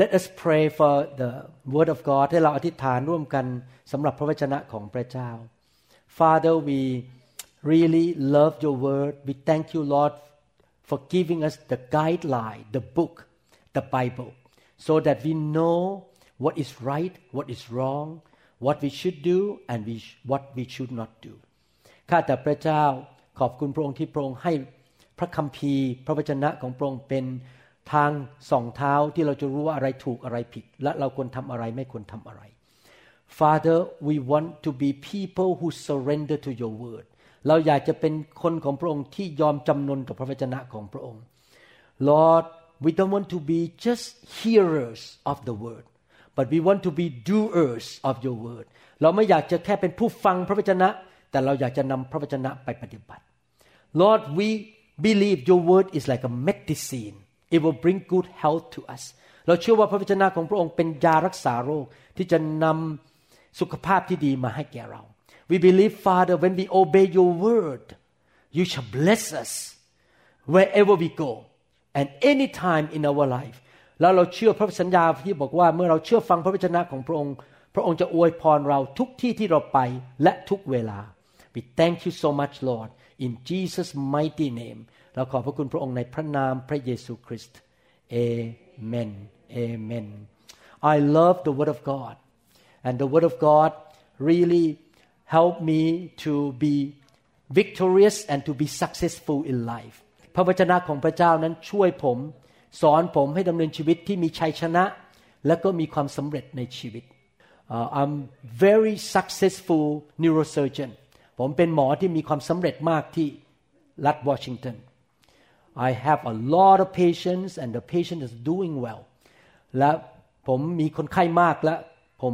Let us pray for the Word of God ให้เราอธิษฐานร่วมกันสำหรับพระวจนะของพระเจ้า Father we really love your word we thank you Lord for giving us the guideline the book the Bible so that we know what is right what is wrong what we should do and we, what we should not do ข้าแต่พระเจ้าขอบคุณพระองค์ที่พระองค์ให้พระคัมภีร์ พระวจนะของพระองค์เป็น ทางส่องเท้าที่เราจะรู้ว่าอะไรถูกอะไรผิด และเราควรทำอะไรไม่ควรทำอะไร Father we want to be people who surrender to your word เราอยากจะเป็นคนของพระองค์ที่ยอมจำนนต่อพระวจนะของพระองค์ Lord we don't want to be just hearers of the word but we want to be doers of your word เราไม่อยากจะแค่เป็นผู้ฟังพระวจนะ แต่เราอยากจะนำพระวจนะไปปฏิบัติ Lord we believe your word is like a medicine it will bring good health to us เราเชื่อว่าพระวจนะของพระองค์เป็นยารักษาโรคที่จะนำสุขภาพที่ดีมาให้แก่เรา we believe Father when we obey your word you shall bless us wherever we go and any time in our life แล้วเราเชื่อพระสัญญาที่บอกว่าเมื่อเราเชื่อฟังพระวจนะของพระองค์ พระองค์จะอวยพรเราทุกที่ที่เราไปและทุกเวลา we thank you so much Lord in Jesus mighty name เราขอบพระคุณพระองค์ในพระนามพระเยซูคริสต์ Amen Amen I love the Word of God and the Word of God really helped me to be victorious and to be successful in life พระวจนะของพระเจ้านั้นช่วยผม สอนผมให้ดำเนินชีวิตที่มีชัยชนะ และก็มีความสำเร็จในชีวิต uh, I'm very successful neurosurgeon ผมเป็นหมอที่มีความสำเร็จมากที่รัฐวอชิงตัน I have a lot of patients and the patient is doing well และผมมีคนไข้มากและผม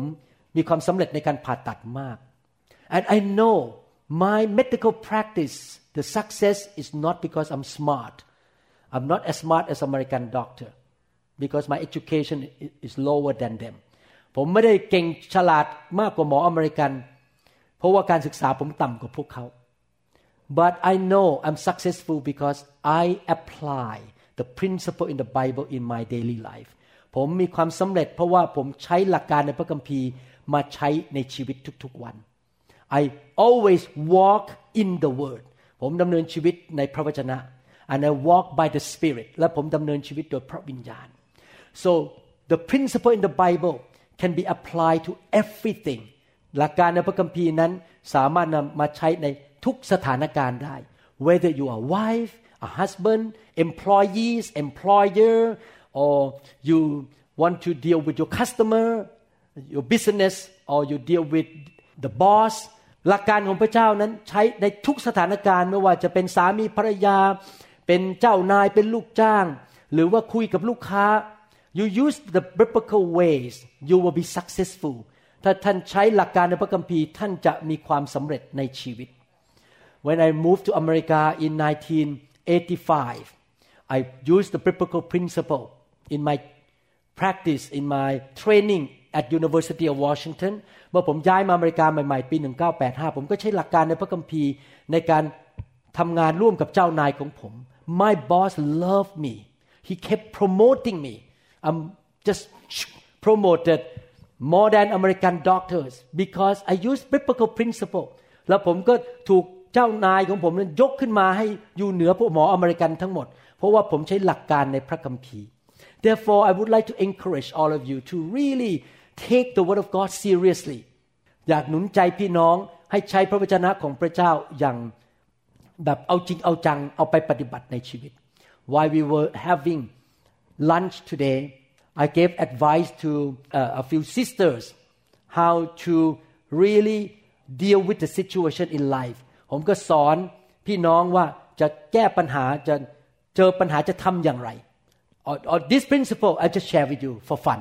มีความสำเร็จในการผ่าตัดมาก and I know my medical practice the success is not because I'm smart I'm not as smart as American doctor because my education is lower than them ผมไม่ได้เก่งฉลาดมากกว่าหมออเมริกัน ราะว่าการศึกษาผมต่ำกว่าพวกเขา but I know I'm successful because I apply the principle in the Bible in my daily life ผมมีความสำเร็จเพราะว่าผมใช้หลักการในพระคัมภีร์มาใช้ในชีวิตทุกๆวัน I always walk in the Word ผมดำเนินชีวิตในพระวจนะ and I walk by the Spirit และผมดำเนินชีวิตโดยพระวิญญาณ so the principle in the Bible can be applied to everything หลักการในพระคัมภีร์นั้นสามารถนำมาใช้ในทุกสถานการณ์ได้ whether you are wife a husband employees employer or you want to deal with your customer your business or you deal with the boss หลักการของพระเจ้านั้นใช้ในทุกสถานการณ์ไม่ว่าจะเป็นสามีภรรยา เป็นเจ้านายเป็นลูกจ้าง หรือว่าคุยกับลูกค้า you use the biblical ways you will be successful ถ้าท่านใช้หลักการในพระคัมภีร์ท่านจะมีความสำเร็จในชีวิต When I moved to America in 1985 I used the biblical principle in my practice in my training at University of Washington เมื่อผมย้ายมาอเมริกาใหม่ๆ ปี 1985 ผมก็ใช้หลักการในพระคัมภีร์ในการทำงานร่วมกับเจ้านายของผม My boss loved me he kept promoting me I'm just promoted more than American doctors because I use biblical principle แล้วผมก็ถูกเจ้านายของผมนั้นยกขึ้นมาให้อยู่เหนือพวกหมออเมริกันทั้งหมด เพราะว่าผมใช้หลักการในพระคัมภีร์ Therefore I would like to encourage all of you to really take the word of God seriously อยากหนุนใจพี่น้องให้ใช้พระวจนะของพระเจ้าอย่างแบบเอาจริงเอาจังเอาไปปฏิบัติในชีวิต While we were having lunch today I gave advice to uh, a few sisters how to really deal with the situation in life ผมก็สอนพี่น้องว่าจะแก้ปัญหาจะเจอปัญหาจะทำอย่างไร or, or this principle I just share with you for fun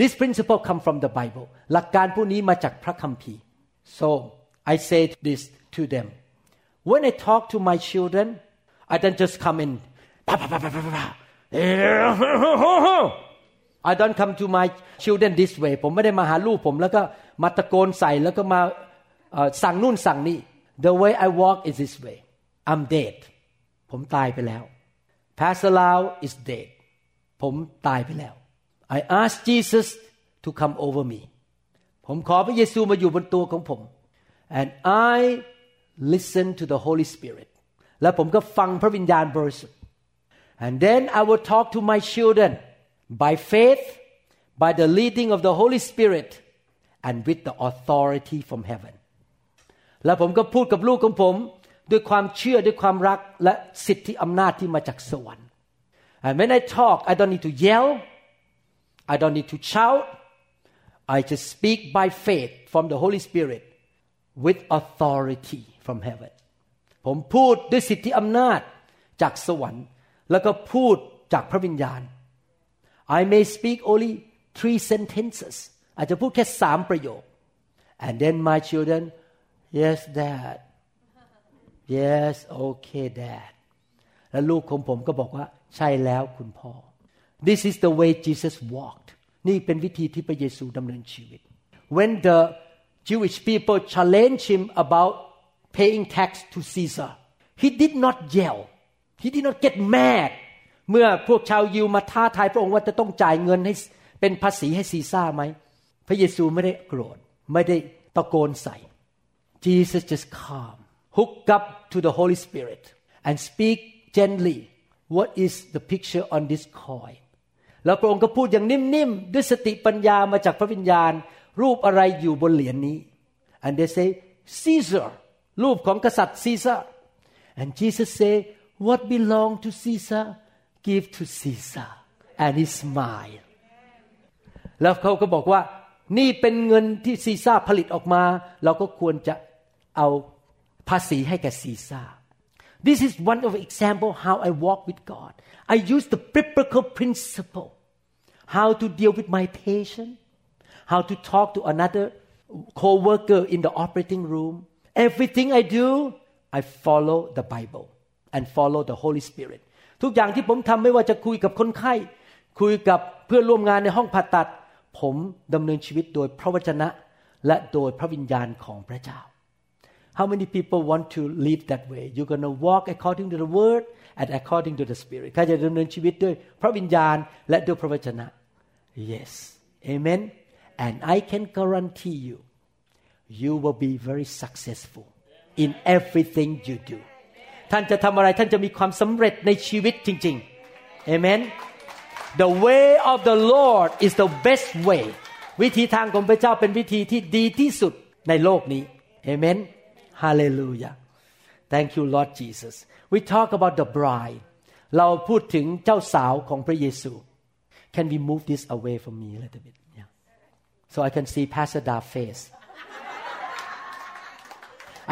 This principle come from the Bible หลักการพวกนี้มาจากพระคัมภีร์ so I say this to them when I talk to my children I don't just come in I don't come to my children this way ผมไม่ได้มาหาลูกผมแล้วก็มาตะโกนใส่แล้วก็มาสั่งนู่นสั่งนี่ The way I walk is this way I'm dead ผมตายไปแล้ว Pastor Lau is dead ผมตายไปแล้ว I ask Jesus to come over me ผมขอพระเยซูมาอยู่บนตัวของผม and I listen to the Holy Spirit และผมก็ฟังพระวิญญาณบริสุทธิ์ and then I will talk to my children by faith by the leading of the Holy Spirit and with the authority from heaven และผมก็พูดกับลูกของผมด้วยความเชื่อด้วยความรักและสิทธิอำนาจที่มาจากสวรรค์ and when I talk I don't need to yell I don't need to shout I just speak by faith from the Holy Spirit with authority from heaven ผมพูดด้วยสิทธิอำนาจจากสวรรค์ แล้วก็พูดจากพระวิญญาณ I may speak only three sentences อาจจะพูดแค่สามประโยค and then my children yes dad yes okay dad แล้วลูกของผมก็บอกว่าใช่แล้วคุณพ่อ this is the way Jesus walked นี่เป็นวิธีที่พระเยซูดำเนินชีวิต when the Jewish people challenged him about paying tax to Caesar he did not yell he did not get mad เมื่อพวกชาวยิวมาท้าทายพระองค์ว่าจะต้องจ่ายเงินให้เป็นภาษีให้ซีซ่าไหม พระเยซูไม่ได้โกรธ ไม่ได้ตะโกนใส่ Jesus just calm hook up to the Holy Spirit and speak gently what is the picture on this coin แล้วพระองค์ก็พูดอย่างนิ่มๆ ด้วยสติปัญญามาจากพระวิญญาณ รูปอะไรอยู่บนเหรียญนนี้ and they say Caesar รูปของกษัตริย์ซีซ่า and Jesus say what belong to Caesar give to Caesar and he smile แล้วเขาก็บอกว่า นี่เป็นเงินที่ซีซ่าผลิตออกมา เราก็ควรจะเอาภาษีให้แก่ซีซ่า This is one of example how I walk with God I use the biblical principle how to deal with my patient how to talk to another co-worker in the operating room everything I do I follow the Bible and follow the Holy Spirit ทุกอย่างที่ผมทำไม่ว่าจะคุยกับคนไข้ คุยกับเพื่อนร่วมงานในห้องผ่าตัด ผมดำเนินชีวิตโดยพระวจนะและโดยพระวิญญาณของพระเจ้า How many people want to live that way you're gonna walk according to the word and according to the spirit ใครจะดำเนินชีวิตด้วยพระวิญญาณและด้วยพระวจนะ Yes Amen and I can guarantee you you will be very successful in everything you do ท่านจะทำอะไรท่านจะมีความสำเร็จในชีวิตจริงๆ Amen The way of the Lord is the best way วิธีทางของพระเจ้าเป็นวิธีที่ดีที่สุดในโลกนี้ Amen Hallelujah Thank you Lord Jesus We talk about the bride เราพูดถึงเจ้าสาวของพระเยซู Can we move this away from me a little bit yeah. so I can see Pastor Da's face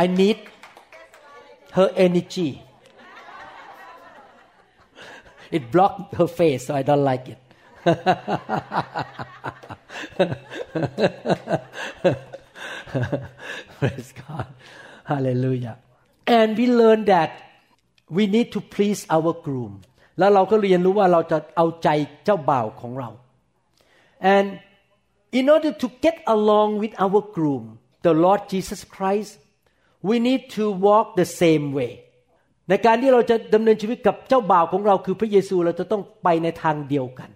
I need her energy it blocked her face so I don't like it praise God hallelujah and we learn that we need to please our groom แล้วเราก็เรียนรู้ว่าเราจะเอาใจเจ้าบ่าวของเรา and in order to get along with our groom the Lord Jesus Christ we need to walk the same way. ในการที่เราจะดำเนินชีวิตกับเจ้าบ่าวของเราคือพระเยซูเราจะต้องไปในทางเดียวกัน.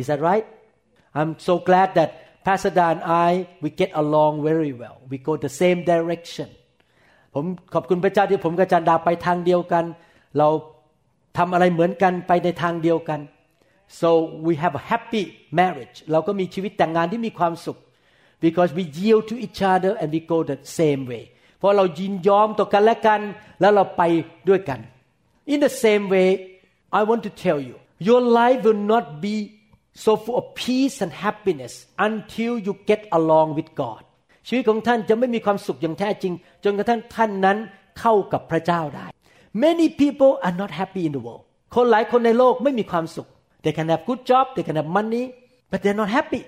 Is that right? I'm so glad that Pastor Da and I we get along very well. We go the same direction. ผมขอบคุณพระเจ้าที่ผมกับจันดาไปทางเดียวกัน. So we have a happy marriage. เราก็มีชีวิตแต่งงานที่มีความสุข. Because we yield to each other and we go the same way. เพราะเรายินยอมต่อกันและกัน แล้วเราไปด้วยกัน in the same way I want to tell you your life will not be so full of peace and happiness until you get along with God ชีวิตของท่านจะไม่มีความสุขอย่างแท้จริง จนกระทั่งท่านนั้นเข้ากับพระเจ้าได้ many people are not happy in the world คนหลายคนในโลกไม่มีความสุข they can have good job they can have money but they're not happy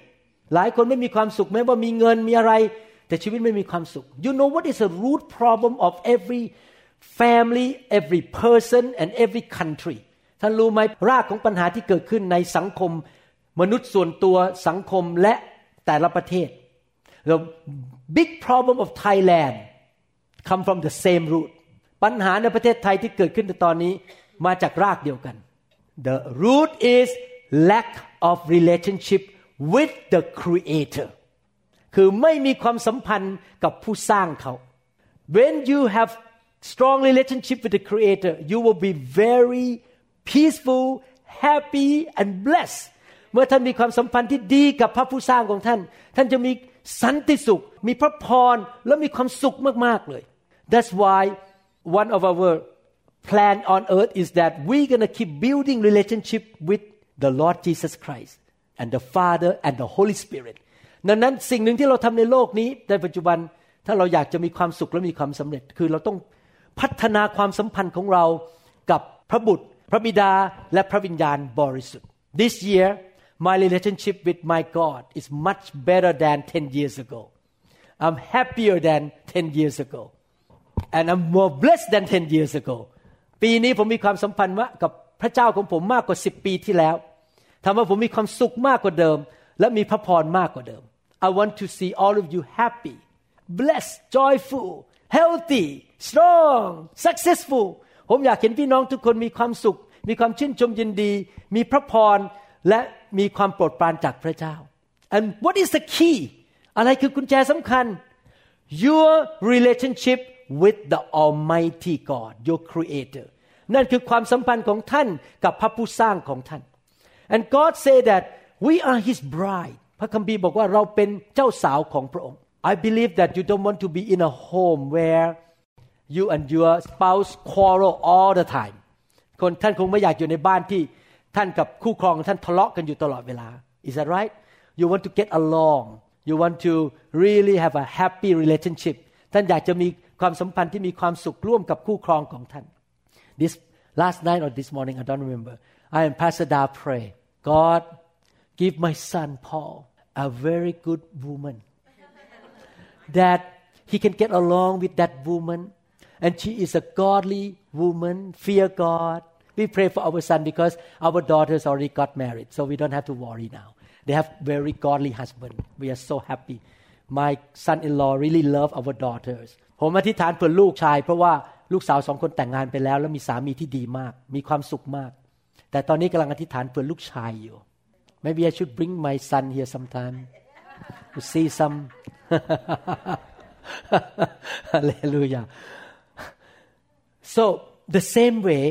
หลายคนไม่มีความสุขแม้ว่ามีเงินมีอะไร แต่ชีวิตไม่มีความสุข you know what is the root problem of every family every person and every country ท่านรู้ไหมรากของปัญหาที่เกิดขึ้นในสังคม มนุษย์ส่วนตัวสังคมและแต่ละประเทศ the big problem of Thailand come from the same root ปัญหาในประเทศไทยที่เกิดขึ้นในตอนนี้มาจากรากเดียวกัน the root is lack of relationship with the creator คือไม่มีความสัมพันธ์กับผู้สร้างเขา when you have strong relationship with the creator you will be very peaceful happy and blessed เมื่อท่านมีความสัมพันธ์ที่ดีกับพระผู้สร้างของท่าน ท่านจะมีสันติสุข มีพระพร และมีความสุขมาก ๆ เลย That's why one of our plan on earth is that we're gonna keep building relationship with the Lord Jesus Christ and the Father and the Holy Spirit ดังนั้นสิ่งหนึ่งที่เราทำในโลกนี้ในปัจจุบันถ้าเราอยากจะมีความสุขและมีความสำเร็จ คือเราต้องพัฒนาความสัมพันธ์ของเรากับพระบุตร พระบิดาและพระวิญญาณบริสุทธิ์ This year my relationship with my God is much better than 10 years ago I'm happier than 10 years ago and I'm more blessed than 10 years ago ปีนี้ผมมีความสัมพันธ์กับพระเจ้าของผมมากกว่า 10 ปีที่แล้วทำให้ผมมีความสุขมากกว่าเดิม และมีพระพรมากกว่าเดิม I want to see all of you happy blessed joyful healthy strong successful ผมอยากเห็นพี่น้องทุกคนมีความสุข มีความชื่นชมยินดี มีพระพร และมีความโปรดปรานจากพระเจ้า and what is the key อะไรคือกุญแจสำคัญ your relationship with the Almighty God your Creator นั่นคือความสัมพันธ์ของท่านกับพระผู้สร้างของท่าน and God say that we are His bride พ ระคัมภีร์บอกว่าเราเป็นเจ้าสาวของพระองค์ I believe that you don't want to be in a home where you and your spouse quarrel all the time คนท่านคงไม่อยากอยู่ในบ้านที่ท่านกับคู่ครองท่านทะเลาะกันอยู่ตลอดเวลา Is that right you want to get along you want to really have a happy relationship ท่านอยากจะมีความสัมพันธ์ที่มีความสุขร่วมกับคู่ครองของท่าน This last night or this morning I don't remember I and Pastor Da pray God give my son Paul a very good woman that he can get along with that woman and she is a godly woman fear God we pray for our son because our daughters already got married so we don't have to worry now they have very godly husband we are so happy my son-in-law really love our daughters ผมอธิษฐานเพื่อลูกชาย เพราะว่าลูกสาวสองคนแต่งงานไปแล้ว แล้วมีสามีที่ดีมาก มีความสุขมาก แต่ตอนนี้กำลังอธิษฐานเพื่อลูกชายอยู่ maybe I should bring my son here sometime to see some hallelujah so the same way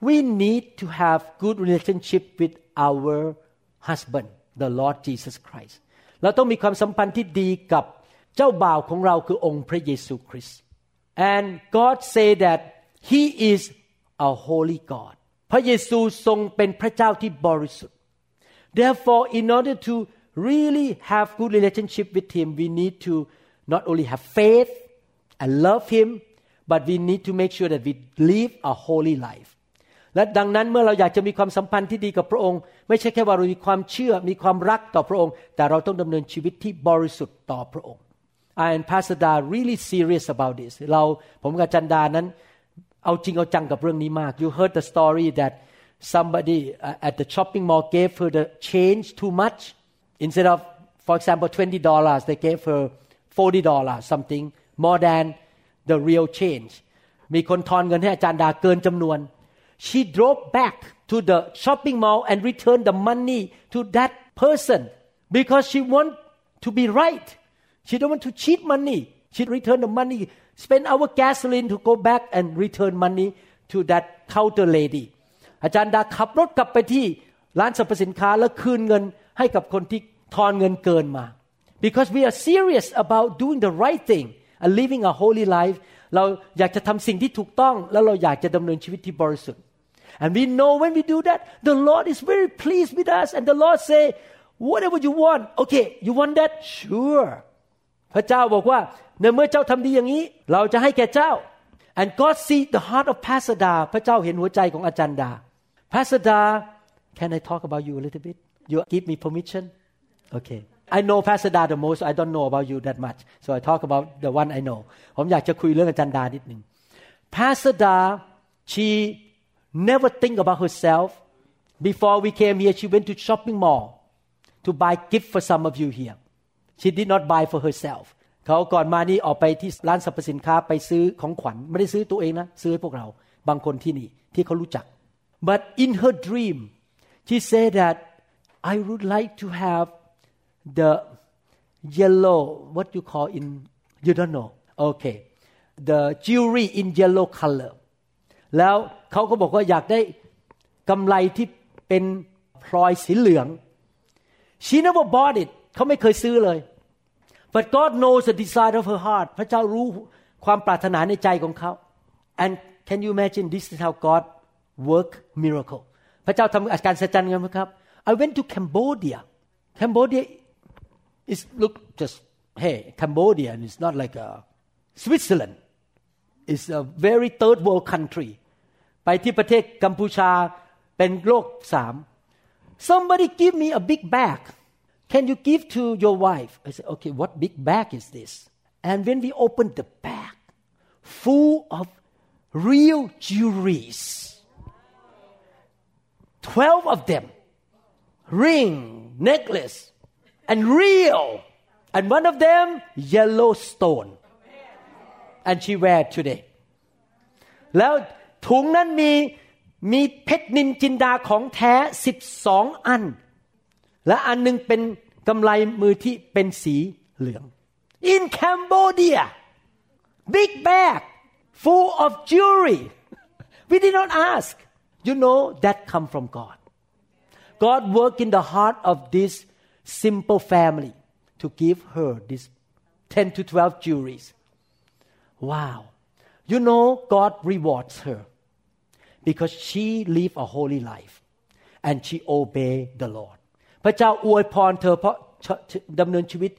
we need to have good relationship with our husband the Lord Jesus Christ เราต้องมีความสัมพันธ์ที่ดีกับเจ้าบ่าวของเราคือองค์พระเยซูคริสต์ and God say that He is a holy God พระเยซูทรงเป็นพระเจ้าที่บริสุทธิ์ therefore in order to really have good relationship with Him we need to not only have faith and love Him but we need to make sure that we live a holy life และดังนั้นเมื่อเราอยากจะมีความสัมพันธ์ที่ดีกับพระองค์ ไม่ใช่แค่ว่าเรามีความเชื่อมีความรักต่อพระองค์ แต่เราต้องดำเนินชีวิตที่บริสุทธิ์ต่อพระองค์ I and Pastor Da really serious about this เราผมกับจันดานั้น เอาจริงเอาจังกับเรื่องนี้มาก You heard the story that somebody at the shopping mall gave her the change too much instead of for example twenty dollars they gave her forty dollars something more than the real change มีคนทอนเงินให้อาจารย์ดาเกินจำนวน she drove back to the shopping mall and returned the money to that person because she want to be right she don't want to cheat money she returned the money spend our gasoline to go back and return money to that counter lady อาจารย์ดาขับรถกลับไปที่ร้านสรรพสินค้าแล้วคืนเงินให้กับคนที่ทอนเงินเกินมา because we are serious about doing the right thing and living a holy life เราอยากจะทำสิ่งที่ถูกต้อง แล้วเราอยากจะดำเนินชีวิตที่บริสุทธิ์ and we know when we do that the Lord is very pleased with us and the Lord say whatever you want okay you want that sure พระเจ้าบอกว่าในเมื่อเจ้าทำดีอย่างนี้ เราจะให้แก่เจ้า and God see the heart of Pastor Da พระเจ้าเห็นหัวใจของอาจารย์ดา Pastor Da can I talk about you a little bit you give me permission okay I know Pastor Da the most I don't know about you that much so I talk about the one I know ผมอยากจะคุยเรื่องอาจารย์ดานิดหนึ่ง Pastor Da she never think about herself before we came here she went to shopping mall to buy gift for some of you here she did not buy for herself เขาก่อนมานี่ออกไปที่ร้านสรรพสินค้าไปซื้อของขวัญไม่ได้ซื้อตัวเองนะซื้อให้พวกเราบางคนที่นี่ที่เขารู้จัก but in her dream she said that I would like to have the yellow what you call in you don't know okay the jewelry in yellow color แล้วเขาก็บอกว่าอยากได้กำไลที่เป็นพลอยสีเหลือง she never bought it เขาไม่เคยซื้อเลย but God knows the desire of her heart พระเจ้ารู้ความปรารถนาในใจของเขา and can you imagine this is how God work miracle พระเจ้าทำอาการสัจจันกันไหมครับ I went to Cambodia Cambodia is look just hey Cambodia is not like a Switzerland it's a very third world country ไปที่ประเทศกัมพูชาเป็นโลกสาม somebody give me a big bag can you give to your wife I said okay what big bag is this and when we opened the bag full of real jewelries 12 of them ring necklace and real and one of them Yellowstone and she wear today แล้วถุงนั้นมีมีเพชรนินจินดาของแท้สิบสองอัน และอันหนึงเป็นกำไลมือที่เป็นสีเหลือง in Cambodia big bag full of jewelry we did not ask you know that come from God God worked in the heart of this simple family to give her this 10 to 12 jewelries wow you know God rewards her because she live a holy life and she obey the Lord พระเจ้าอวยพรเธอเพราะดำเนินชีวิต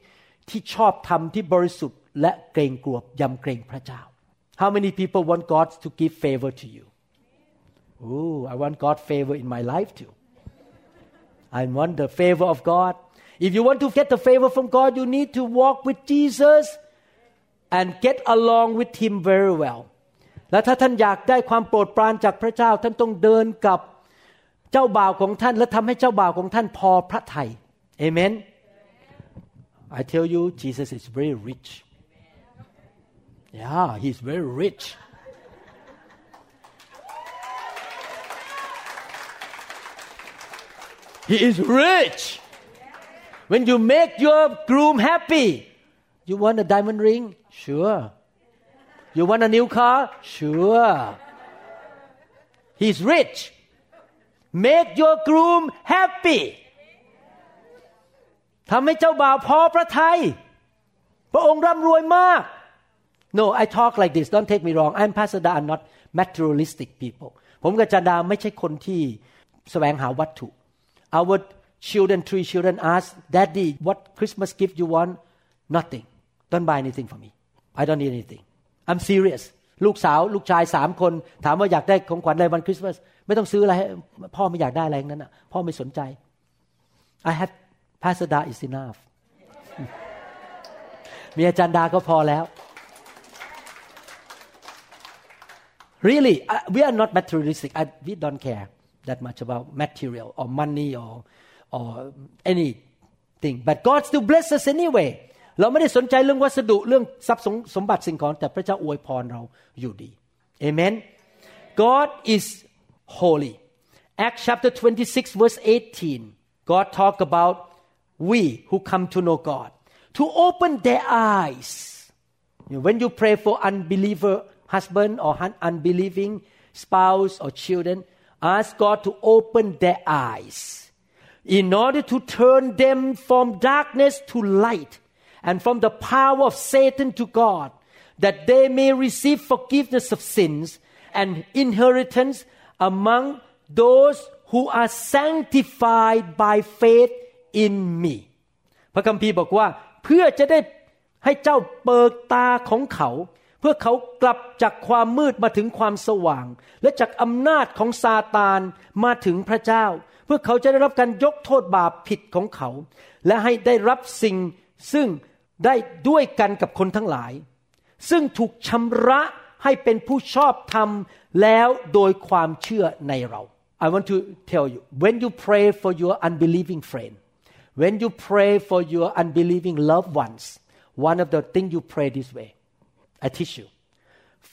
ที่ชอบธรรมที่บริสุทธิ์และเกรงกลัวยำเกรงพระเจ้า How many people want God to give favor to you? Oh, I want God favor in my life too. I want the favor of God. If you want to get the favor from God, you need to walk with Jesus and get along with Him very well. และถ้าท่านอยากได้ความโปรดปรานจากพระเจ้า ท่านต้องเดินกับเจ้าบ่าวของท่าน และทำให้เจ้าบ่าวของท่านพอพระทัยเอเมน I tell you Jesus is very rich yeah he's very rich he is rich when you make your groom happy you want a diamond ring sure you want a new car sure he's rich make your groom happy ทำให้เจ้าบ่าวพอพระทัยพระองค์ร่ำรวยมาก No I talk like this don't take me wrong I'm Pastor Da I'm not materialistic people ผมกับจันดาไม่ใช่คนที่แสวงหาวัตถุ Our children three children ask Daddy what Christmas gift you want nothing don't buy anything for me I don't need anything I'm serious ลูกสาวลูกชายสามคน ถามว่าอยากได้ของขวัญอะไรวันคริสต์มาสไม่ต้องซื้ออะไรพ่อไม่อยากได้อะไรนั้นนะพ่อไม่สนใจ I have Pastor Da is enough มีอาจารย์ดาก็พอแล้ว really we are not materialistic I, we don't care that much about material or money or or anything but God still bless us anyway เราไม่ได้สนใจเรื่องวัสดุเรื่องทรัพย์สมบัติสิ่งของแต่พระเจ้าอวยพรเราอยู่ดี Amen God is holy Acts chapter 26 verse 18 God talk about we who come to know God to open their eyes when you pray for unbeliever husband or unbelieving spouse or children ask God to open their eyes in order to turn them from darkness to light and from the power of Satan to God, that they may receive forgiveness of sins and inheritance among those who are sanctified by faith in me พระคัมภีร์บอกว่า เพื่อจะได้ให้เจ้าเปิดตาของเขา เพื่อเขากลับจากความมืดมาถึงความสว่าง และจากอำนาจของซาตานมาถึงพระเจ้า เพื่อเขาจะได้รับการยกโทษบาปผิดของเขา และให้ได้รับสิ่งซึ่งได้ด้วยกันกับคนทั้งหลาย ซึ่งถูกชำระให้เป็นผู้ชอบธรรมแล้วโดยความเชื่อในเรา I want to tell you when you pray for your unbelieving friend when you pray for your unbelieving loved ones one of the things you pray this way I teach you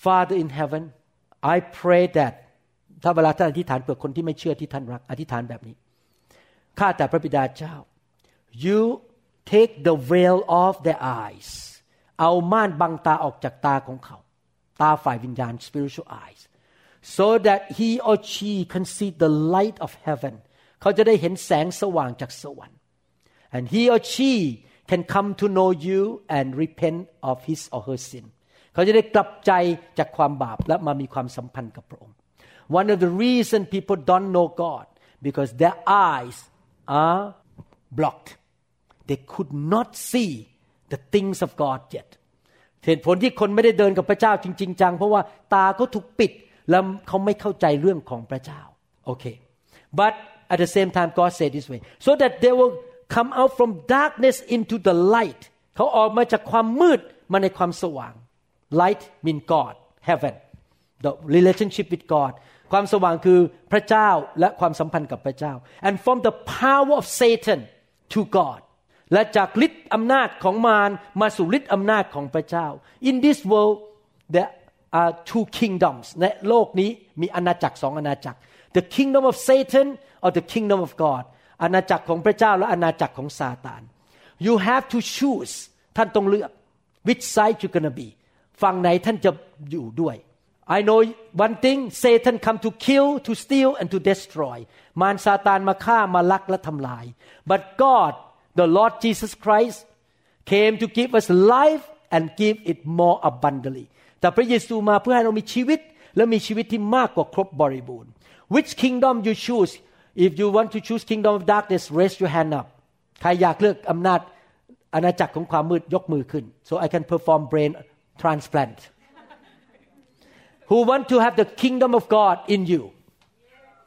Father in heaven I pray that ถ้าเวลาท่านอธิษฐานเผื่อคนที่ไม่เชื่อที่ท่านรักอธิษฐานแบบนี้ ข้าแต่พระบิดาเจ้า you take the veil off their eyes เอาม่านบังตาออกจากตาของเขา ตาฝ่ายวิญญาณ spiritual eyes so that he or she can see the light of heaven เขาจะได้เห็นแสงสว่างจากสวรรค์ and he or she can come to know you and repent of his or her sin เขาจะได้กลับใจจากความบาปและมามีความสัมพันธ์กับพระองค์ One of the reason people don't know God because their eyes are blocked they could not see the things of God yet เหตุผลที่คนไม่ได้เดินกับพระเจ้าจริงๆจังเพราะว่าตาเขาถูกปิดแล้วเขาไม่เข้าใจเรื่องของพระเจ้าโอเค but at the same time God said this way so that they will come out from darkness into the light เขาออกมาจากความมืดมาในความสว่าง light mean God heaven the relationship with God ความสว่างคือพระเจ้าและความสัมพันธ์กับพระเจ้า and from the power of Satan to God และจากฤทธิ์อำนาจของมารมาสู่ฤทธิ์อำนาจของพระเจ้า in this world there are two kingdoms ในโลกนี้มีอาณาจักรสองอาณาจักร the kingdom of Satan or the kingdom of God อาณาจักรของพระเจ้าและอาณาจักรของซาตาน you have to choose ท่านต้องเลือก which side you gonna be ฝั่งไหนท่านจะอยู่ด้วย I know one thing Satan come to kill to steal and to destroy มารซาตานมาฆ่ามาลักและทำลาย but God the Lord Jesus Christ came to give us life and give it more abundantly แต่พระเยซูมาเพื่อให้เรามีชีวิต และมีชีวิตที่มากกว่าครบบริบูรณ์ which kingdom you choose if you want to choose kingdom of darkness raise your hand up ใครอยากเลือกอำนาจอาณาจักรของความมืดยกมือขึ้น so I can perform brain transplant who want to have the kingdom of God in you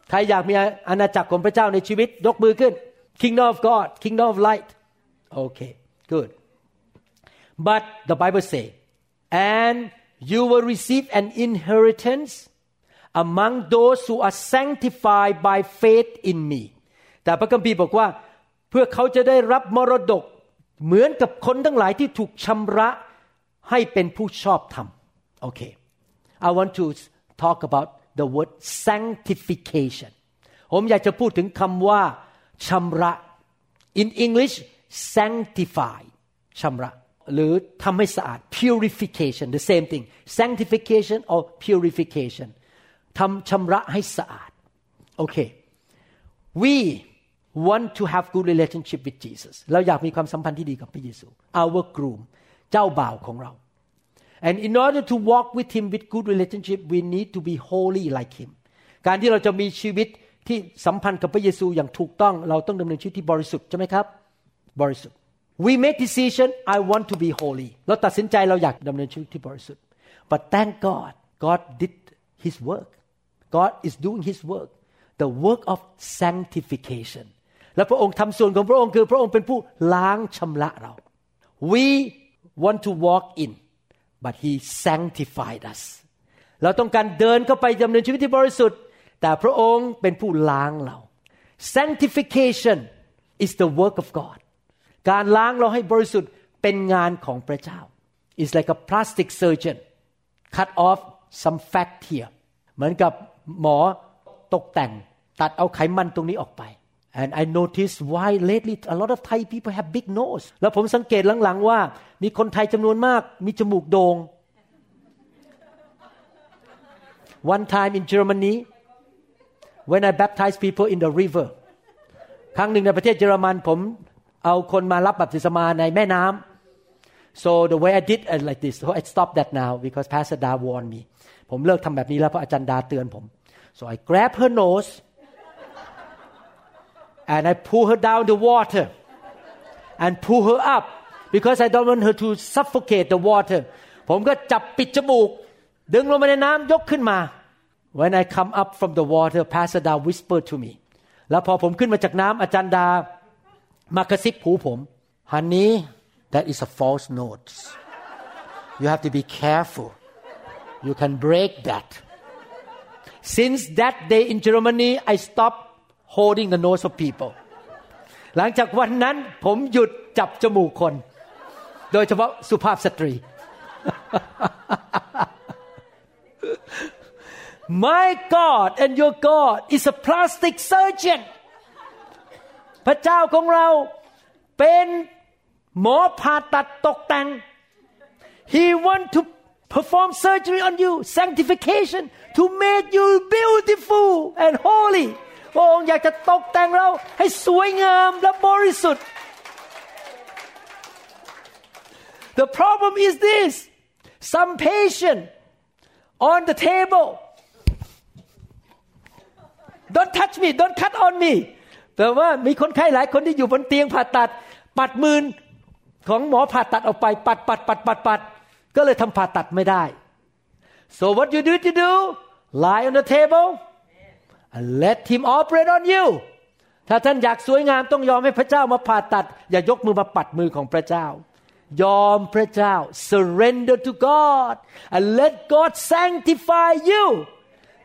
ใครอยากมีอาณาจักรของพระเจ้าในชีวิตยกมือขึ้น kingdom of God kingdom of light okay good but the Bible say and you will receive an inheritance among those who are sanctified by faith in me แต่พระคัมภีร์บอกว่า เพื่อเขาจะได้รับมรดก เหมือนกับคนทั้งหลายที่ถูกชำระ ให้เป็นผู้ชอบธรรมโอเค I want to talk about the word sanctification ผมอยากจะพูดถึงคำว่าชำระ in English sanctify ชำระ หรือทำให้สะอาด purification the same thing sanctification or purification ทำชำระให้สะอาดโอเค we want to have good relationship with Jesus เราอยากมีความสัมพันธ์ที่ดีกับพระเยซู our groom เจ้าบ่าวของเรา and in order to walk with him with good relationship we need to be holy like him การที่เราจะมีชีวิตที่สัมพันธ์กับพระเยซูอย่างถูกต้อง เราต้องดำเนินชีวิตที่บริสุทธิ์ใช่ไหมครับ บริสุทธิ์ we make decision I want to be holy เราตัดสินใจเราอยากดำเนินชีวิตที่บริสุทธิ์ but thank God God did His work God is doing His work the work of sanctification และพระองค์ทำส่วนของพระองค์คือพระองค์เป็นผู้ล้างชำระเรา we want to walk in but he sanctified us เราต้องการเดินเข้าไปดำเนินชีวิตที่บริสุทธิ์ แต่พระองค์เป็นผู้ล้างเรา sanctification is the work of God การล้างเราให้บริสุทธิ์เป็นงานของพระเจ้า is like a plastic surgeon cut off some fat here เหมือนกับหมอตกแต่ง ตัดเอาไขมันตรงนี้ออกไป and I noticed why lately a lot of Thai people have big nose แล้วผมสังเกตหลังๆว่า มีคนไทยจำนวนมากมีจมูกโดง่ง one time in Germany when I baptized people in the river ครั้งหนึ่งในประเทศเยอรมันผมเอาคนมารับบัพติศมาในแม่น้ำ so the way I did it like this so I stopped that now because Pastor Da warned me ผมเลิกทำแบบนี้แล้วเพราะอาจารย์ดาเตือนผม so I grab her nose and I pull her down the water and pull her up because I don't want her to suffocate the water ผมก็จับปิดจมูก ดึงลงมาในน้ำยกขึ้นมา when I come up from the water Pastor Da whispered to me แล้วพอผมขึ้นมาจากน้ำอาจารย์ดา มากระซิบหูผม honey that is a false note you have to be careful you can break that since that day in Germany I stopped holding the nose of people หลังจากวันนั้นผมหยุดจับจมูกคน โดยเฉพาะสุภาพสตรี My God and your God is a plastic surgeon พระเจ้าของเราเป็นหมอผ่าตัดตกแต่ง He want to perform surgery on you sanctification to make you beautiful and holy พระองค์อยากจะตกแต่งเราให้สวยงามและบริสุทธิ์ The problem is this some patient on the table don't touch me don't cut on me แปลว่ามีคนไข้หลายคนที่อยู่บนเตียงผ่าตัด ปัดมือของหมอผ่าตัดออกไป ปัดปัดปัดปัดปัดก็เลยทำผ่าตัดไม่ได้ so what you do to do lie on the table and let him operate on you ถ้าท่านอยากสวยงามต้องยอมให้พระเจ้ามาผ่าตัด อย่ายกมือมาปัดมือของพระเจ้า ยอมพระเจ้า surrender to God and let God sanctify you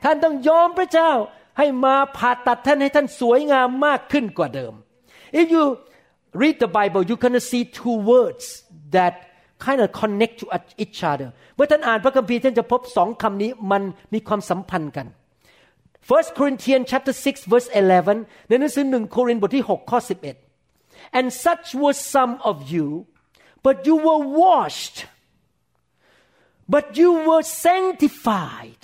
ท่านต้องยอมพระเจ้าให้มาผ่าตัดท่านให้ท่านสวยงามมากขึ้นกว่าเดิม if you read the Bible you're gonna see two words that kind of connect to each other เมื่อท่านอ่านพระคัมภีร์ท่านจะพบสองคำนี้มันมีความสัมพันธ์กัน First Corinthians chapter 6 verse 11ในหนังสือหนึ่งโครินธ์บทที่6ข้อ11 and such were some of you but you were washed but you were sanctified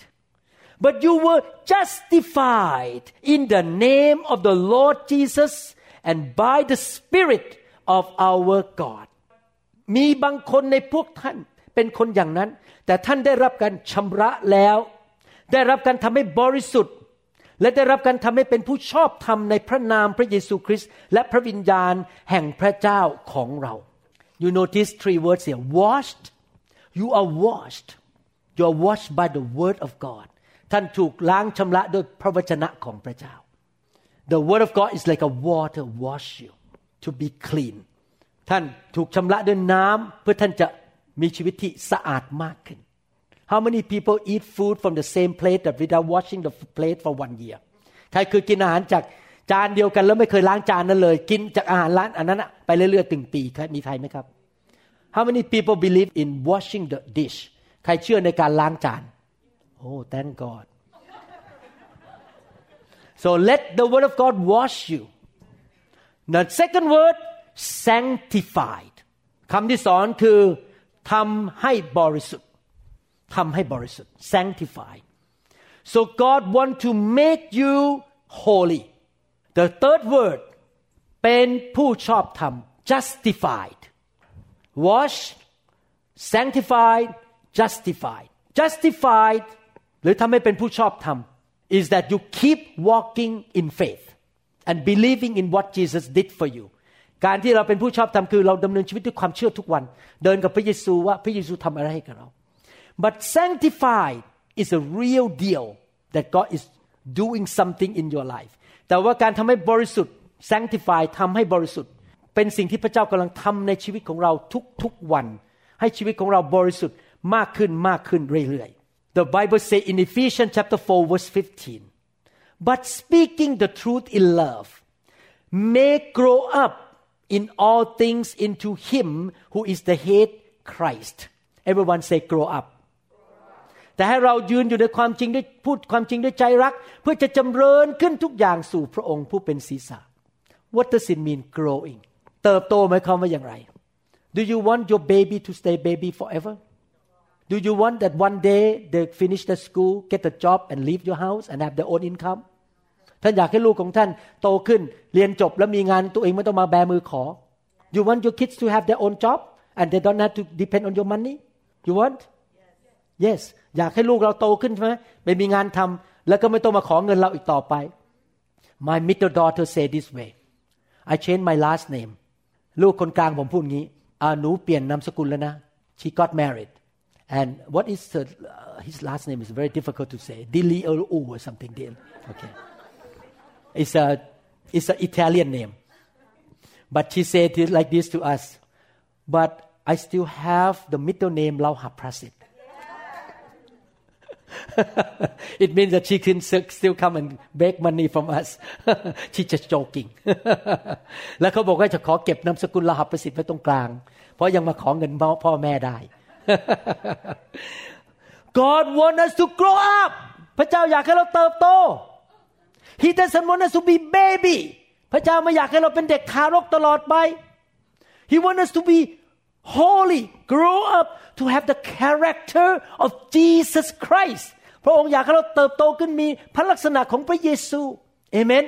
but you were justified in the name of the Lord Jesus and by the Spirit of our God มีบางคนในพวกท่านเป็นคนอย่างนั้น แต่ท่านได้รับการชำระแล้ว ได้รับการทำให้บริสุทธิ์ และได้รับการทำให้เป็นผู้ชอบธรรมในพระนามพระเยซูคริสต์และพระวิญญาณแห่งพระเจ้าของเรา You notice three words here washed you are washed you are washed by the word of God ท่านถูกล้างชำระด้วยพระวจนะของพระเจ้า The word of God is like a water wash you to be clean ท่านถูกชำระด้วยน้ำเพื่อท่านจะมีชีวิตที่สะอาดมากขึ้น How many people eat food from the same plate that without washing the plate for one year ใครเคยกินอาหารจากจานเดียวกันแล้วไม่เคยล้างจานนั้นเลย กินจากอาหารร้านอันนั้นไปเรื่อยๆตึงปีมีใครไหมครับ How many people believe in washing the dish ใครเชื่อในการล้างจาน Oh thank God so let the word of God wash you the second word sanctified คำที่สอนคือทำให้บริสุทธิ์ ทำให้บริสุทธิ์ sanctified so God want to make you holy the third word เป็นผู้ชอบธรรม justified wash sanctified justified justified หรือทำให้เป็นผู้ชอบธรรม is that you keep walking in faith and believing in what Jesus did for you การที่เราเป็นผู้ชอบธรรมคือเราดำเนินชีวิตด้วยความเชื่อทุกวัน เดินกับพระเยซูว่าพระเยซูทำอะไรให้กับเรา but sanctified is a real deal that God is doing something in your life แต่ว่าการทำให้บริสุทธิ์ sanctify ทำให้บริสุทธิ์ เป็นสิ่งที่พระเจ้ากำลังทำในชีวิตของเราทุกๆวัน ให้ชีวิตของเราบริสุทธิ์มากขึ้นมากขึ้นเรื่อยๆ The Bible say in Ephesians chapter 4 verse 15 but speaking the truth in love may grow up in all things into him who is the head Christ everyone say grow up แต่ให้เรายืนอยู่ในความจริงด้วยพูดความจริงด้วยใจรัก เพื่อจะจำเริญขึ้นทุกอย่างสู่พระองค์ผู้เป็นศีรษะ What does it mean growing เติบโตหมายความว่าอย่างไร Do you want your baby to stay baby forever Do you want that one day they finish the school get a job and leave your house and have their own income ท่านอยากให้ลูกของท่านโตขึ้นเรียนจบแล้วมีงานตัวเองไม่ต้องมาแบมือขอ You want your kids to have their own job and they don't have to depend on your money You want Yes อยากให้ลูกเราโตขึ้นใช่ไหมไปมีงานทำแล้วก็ไม่ต้องมาขอเงินเราอีกต่อไป My middle daughter say this way I change my last name ลูกคนกลางผมพูดงี้อ่าหนูเปลี่ยนนามสกุลแล้วนะ She got married and what is her, uh, his last name is very difficult to say Dilly or U or something deal okay it's a it's an Italian name but she said it like this to us but I still have the middle name เร it means that she can still come and beg money from us she just joking แล้วเขาบอกว่าจะขอเก็บนามสกุลรหับประสิทธิ์ไว้ตรงกลาง เพราะยังมาขอเงินพ่อแม่ได้ God want us to grow up พระเจ้าอยากให้เราเติบโต He doesn't want us to be baby พระเจ้าไม่อยากให้เราเป็นเด็กทารกตลอดไป He want us to be holy grow up to have the character of Jesus Christ พระองค์อยากให้เราเติบโตขึ้นมีพระลักษณะของพระเยซู Amen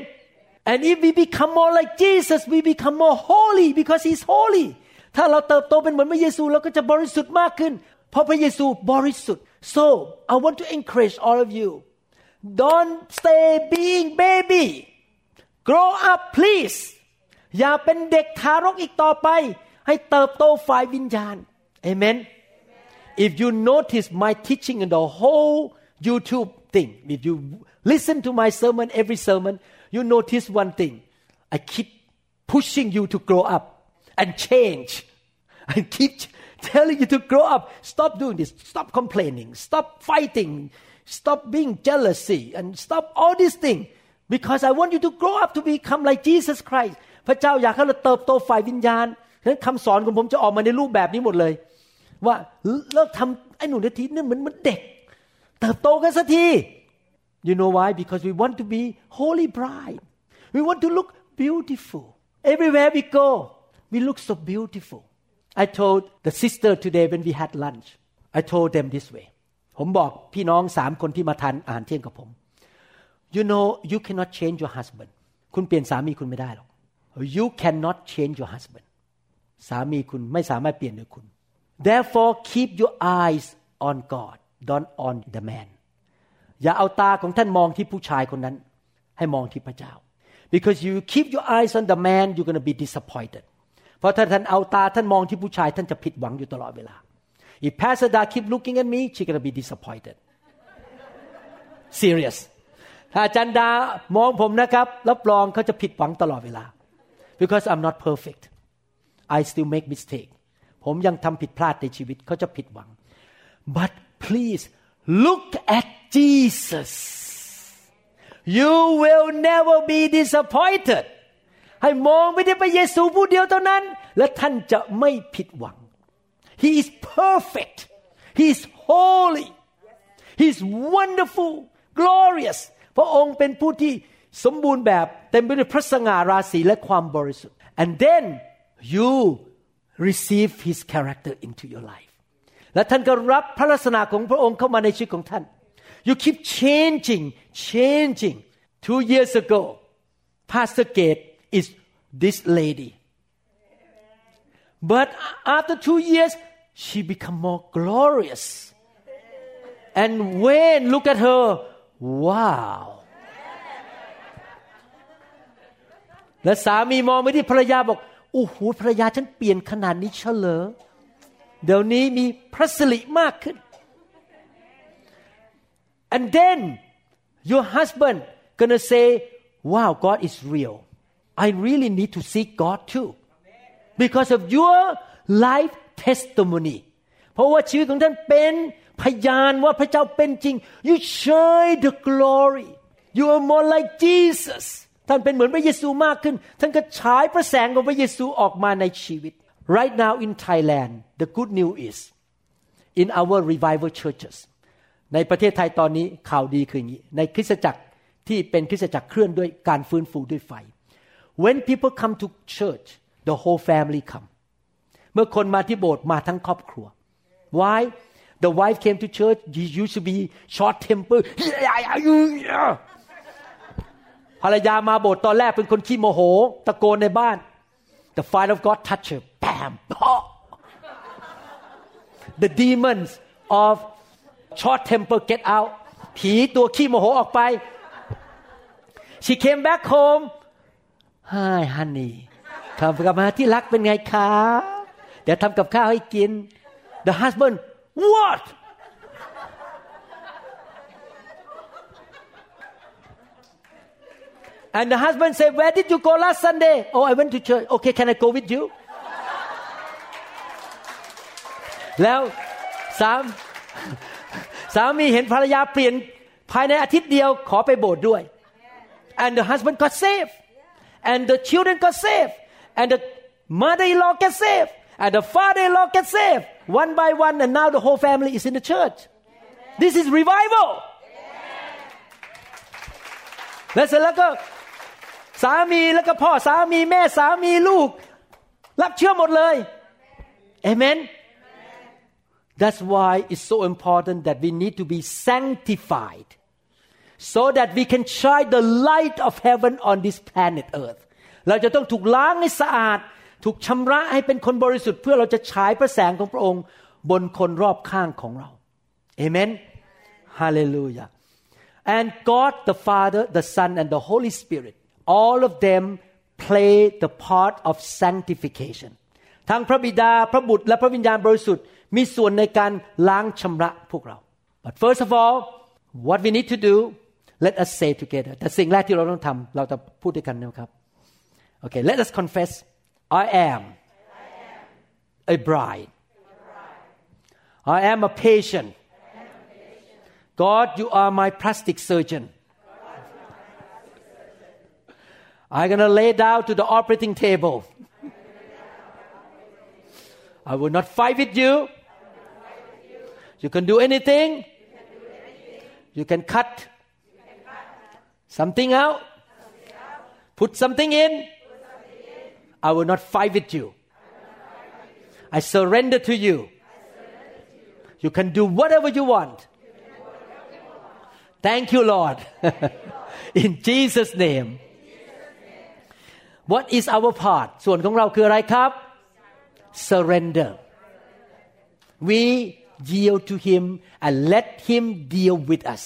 and if we become more like Jesus we become more holy because He's holy ถ้าเราเติบโตเป็นเหมือนพระเยซูเราก็จะบริสุทธิ์มากขึ้น เพราะพระเยซูบริสุทธิ์ so I want to encourage all of you don't stay being baby grow up please อย่าเป็นเด็กทารกอีกต่อไป ให้เติบโตฝ่ายวิญญาณ Amen if you notice my teaching in the whole YouTube thing if you listen to my sermon every sermon you notice one thing I keep pushing you to grow up and change I keep telling you to grow up stop doing this stop complaining stop fighting stop being jealousy and stop all these things because I want you to grow up to become like Jesus Christ พระเจ้าอยากให้เราเติบโตฝ่ายวิญญาณฉะ นั้นคำสอนของผมจะออกมาในรูปแบบนี้หมดเลย ว่าเลิกทำไอ้หนูนาทีนี่เหมือนเหมือนเด็ก เติบโตกันสักที you know why because we want to be holy bride we want to look beautiful everywhere we go we look so beautiful I told the sister today when we had lunch I told them this way ผมบอกพี่น้องสามคนที่มาทานอาหารเที่ยงกับผม you know you cannot change your husband คุณเปลี่ยนสามีคุณไม่ได้หรอก you cannot change your husband สามีคุณไม่สามารถเปลี่ยนโดยคุณ therefore keep your eyes on God don't on the man อย่าเอาตาของท่านมองที่ผู้ชายคนนั้น ให้มองที่พระเจ้า because you keep your eyes on the man you're going to be disappointed เพราะถ้าท่านเอาตาท่านมองที่ผู้ชาย ท่านจะผิดหวังอยู่ตลอดเวลา if Pastor Da keep looking at me she's going to be disappointed serious ถ้าอาจารย์ดามองผมนะครับรับรองเขาจะผิดหวังตลอดเวลา because I'm not perfect I still make mistake ผมยังทำผิดพลาดในชีวิตเขาจะผิดหวัง but please look at Jesus you will never be disappointed ให้มองไปที่พระเยซูผู้เดียวเท่านั้น และท่านจะไม่ผิดหวัง He is perfect He is holy He is wonderful glorious พระองค์เป็นผู้ที่สมบูรณ์แบบเต็มไปด้วยพระสง่าราศีและความบริสุทธิ์ and then you receive His character into your life และท่านก็รับพระลักษณะของพระองค์เข้ามาในชีวิตของท่าน you keep changing changing two years ago Pastor Gate is this lady but after two years she become more glorious and when look at her wow และสามีมองไปที่ภรรยาบอก โอ้โหภรรยาฉันเปลี่ยนขนาดนี้เฉลอเดี๋ยวนี้มีพระสิริมากขึ้น and then your husband gonna say wow God is real I really need to seek God too because of your life testimony เพราะว่าชีวิตของท่านเป็นพยานว่าพระเจ้าเป็นจริง you shine the glory you are more like Jesus ท่านเป็นเหมือนพระเยซูมากขึ้น ท่านก็ฉายพระแสงของพระเยซูออกมาในชีวิต right now in Thailand the good news is in our revival churches ในประเทศไทยตอนนี้ข่าวดีคืออย่างนี้ ในคริสตจักรที่เป็นคริสตจักรเคลื่อนด้วยการฟื้นฟูด้วยไฟ when people come to church the whole family come เมื่อคนมาที่โบสถ์มาทั้งครอบครัว why the wife came to church she used to be short temper ภรรยามาโบสถ์ตอนแรกเป็นคนขี้โมโห ตะโกนในบ้าน the fire of God touch her bam the demons of short temper get out ผีตัวขี้โมโหออกไป she came back home hi honey กลับมาที่รักเป็นไงคะ เดี๋ยวทำกับข้าวให้กิน the husband what and the husband say where did you go last Sunday oh I went to church okay can I go with you แล้วสามสามีเห็นภรรยาเปลี่ยนภายในอาทิตย์เดียวขอไปโบสถ์ด้วย and the husband got saved and the children got saved and the mother-in-law get saved and the father-in-law get saved one by one and now the whole family is in the church this is revival และเสร็จแล้วก็ สามีแล้วก็พ่อสามีแม่สามีลูก รับเชื่อหมดเลยเอเมน That's why it's so important that we need to be sanctified so that we can shine the light of heaven on this planet earth เราจะต้องถูกล้างให้สะอาด ถูกชำระให้เป็นคนบริสุทธิ์ เพื่อเราจะฉายพระแสงของพระองค์ บนคนรอบข้างของเราเอเมนฮาเลลูยา and God the Father the Son and the Holy Spirit all of them play the part of sanctification ทั้งพระบิดาพระบุตรและพระวิญญาณบริสุทธิ์มีส่วนในการล้างชำระพวกเรา but first of all what we need to do let us say together แต่สิ่งแรกที่เราต้องทำเราจะพูดด้วยกันนะครับ okay let us confess I am a bride I am a patient God you are my plastic surgeon I'm gonna lay down to the operating table. I will not fight with you. You can do anything. You can cut something out. Put something in. I will not fight with you. I surrender to you. You can do whatever you want. Thank you Lord. In Jesus name what is our part ส่วนของเราคืออะไรครับ surrender we yield to him and let him deal with us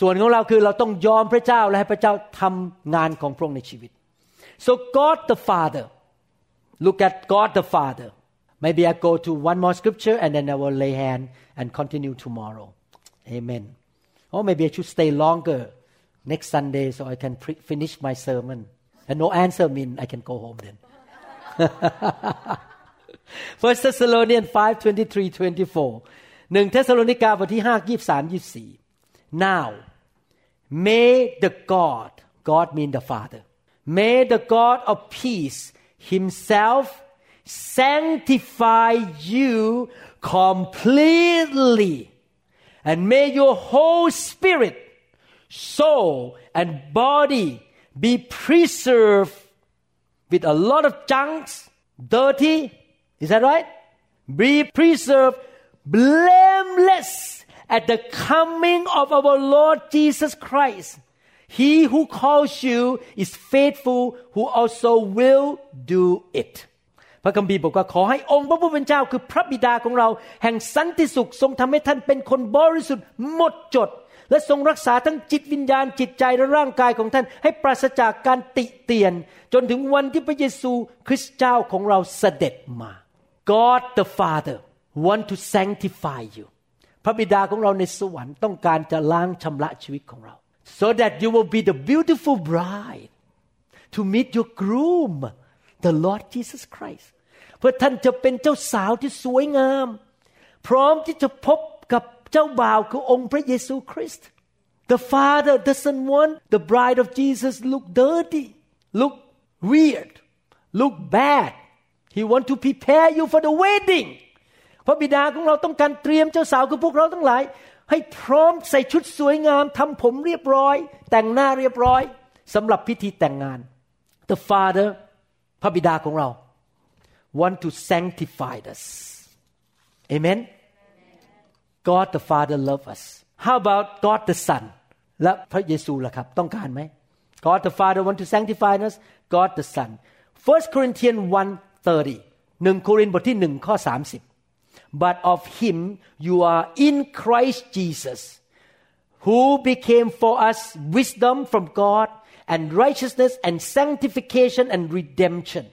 ส่วนของเราคือเราต้องยอมพระเจ้าและให้พระเจ้าทำงานของพระองค์ในชีวิต so God the Father look at God the Father maybe I go to one more scripture and then I will lay hand and continue tomorrow amen or maybe I should stay longer next Sunday so I can finish my sermon and no answer mean I can go home then First Thessalonians 5 23 24หนึ่งเทสโลนิกาบทที่5 23 24 Now may the God God mean the Father may the God of peace himself sanctify you completely and may your whole spirit soul and body be preserved with a lot of junks dirty is that right be preserved blameless at the coming of our Lord Jesus Christ. He who calls you is faithful, who also will do it. พระคัมภีร์บอกว่าขอให้องค์พระผู้เป็นเจ้าคือพระบิดาของเรา แห่งสันติสุขทรงทำให้ท่านเป็นคนบริสุทธิ์หมดจด และทรงรักษาทั้งจิตวิญญาณจิตใจและร่างกายของท่าน ให้ปราศจากการติเตียน จนถึงวันที่พระเยซูคริสต์เจ้าของเราเสด็จมา God the Father want to sanctify you พระบิดาของเราในสวรรค์ต้องการจะล้างชำระชีวิตของเรา so that you will be the beautiful bride to meet your groom the Lord Jesus Christ เพื่อท่านจะเป็นเจ้าสาวที่สวยงาม พร้อมที่จะพบ เจ้าบ่าวคือองค์พระเยซูคริสต์ The Father doesn't want the bride of Jesus look dirty look weird look bad He want to prepare you for the wedding พระบิดาของเราต้องการเตรียมเจ้าสาวคือพวกเราทั้งหลาย ให้พร้อมใส่ชุดสวยงามทำผมเรียบร้อย แต่งหน้าเรียบร้อยสำหรับพิธีแต่งงาน The Father พระบิดาของเรา want to sanctify us Amen God the Father love us How about God the Son และพระเยซูล่ะครับ ต้องการไหม God the Father want to sanctify us God the Son 1 Corinthians 1:30หนึ่งโครินธ์บทที่หนึ่งข้อ30 but of him you are in Christ Jesus who became for us wisdom from God and righteousness and sanctification and redemption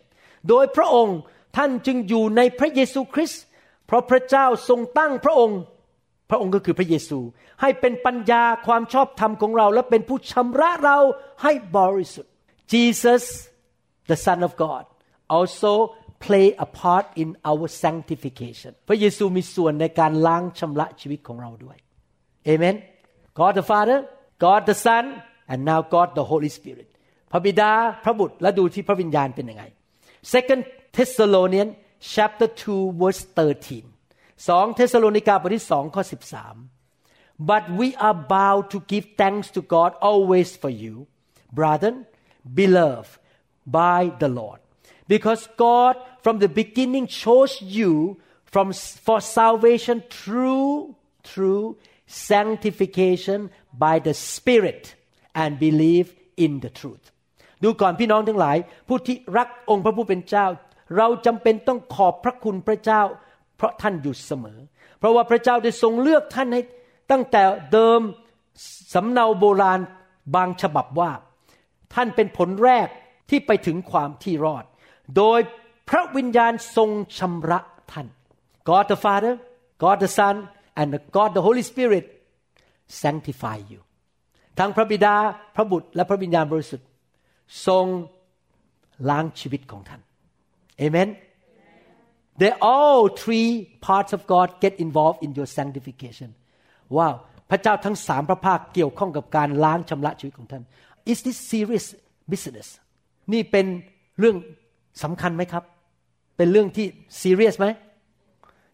โดยพระองค์ท่านจึงอยู่ในพระเยซูคริสต์เพราะพระเจ้าทรงตั้งพระองค์ พระองค์ก็คือพระเยซู ให้เป็นปัญญาความชอบธรรมของเรา และเป็นผู้ชำระเราให้บริสุทธิ์ Jesus the Son of God also play a part in our sanctification พระเยซูมีส่วนในการล้างชำระชีวิตของเราด้วย Amen God the Father God the Son and now God the Holy Spirit พระบิดาพระบุตรและดูที่พระวิญญาณเป็นยังไง Second Thessalonians chapter 2 verse 13 สองเทสโลนิกาบทที่สองข้อ13 but we are bound to give thanks to God always for you brethren beloved by the Lord because God from the beginning chose you from for salvation through through sanctification by the Spirit and believe in the truth ดูก่อนพี่น้องทั้งหลาย ผู้ที่รักองค์พระผู้เป็นเจ้า เราจำเป็นต้องขอบพระคุณพระเจ้า เพราะท่านอยู่เสมอ เพราะว่าพระเจ้าได้ทรงเลือกท่านให้ตั้งแต่เดิมสำเนาโบราณบางฉบับว่า ท่านเป็นผลแรกที่ไปถึงความที่รอด โดยพระวิญญาณทรงชำระท่าน God the Father God the Son and God the Holy Spirit sanctify you ทั้งพระบิดาพระบุตรและพระวิญญาณบริสุทธิ์ ทรงล้างชีวิตของท่าน Amen they all three parts of God get involved in your sanctification ว้าวพระเจ้าทั้งสามพระภาคเกี่ยวข้องกับการล้างชำระชีวิตของท่าน Is this serious business นี่เป็นเรื่องสำคัญไหมครับ เป็นเรื่องที่ serious ไหม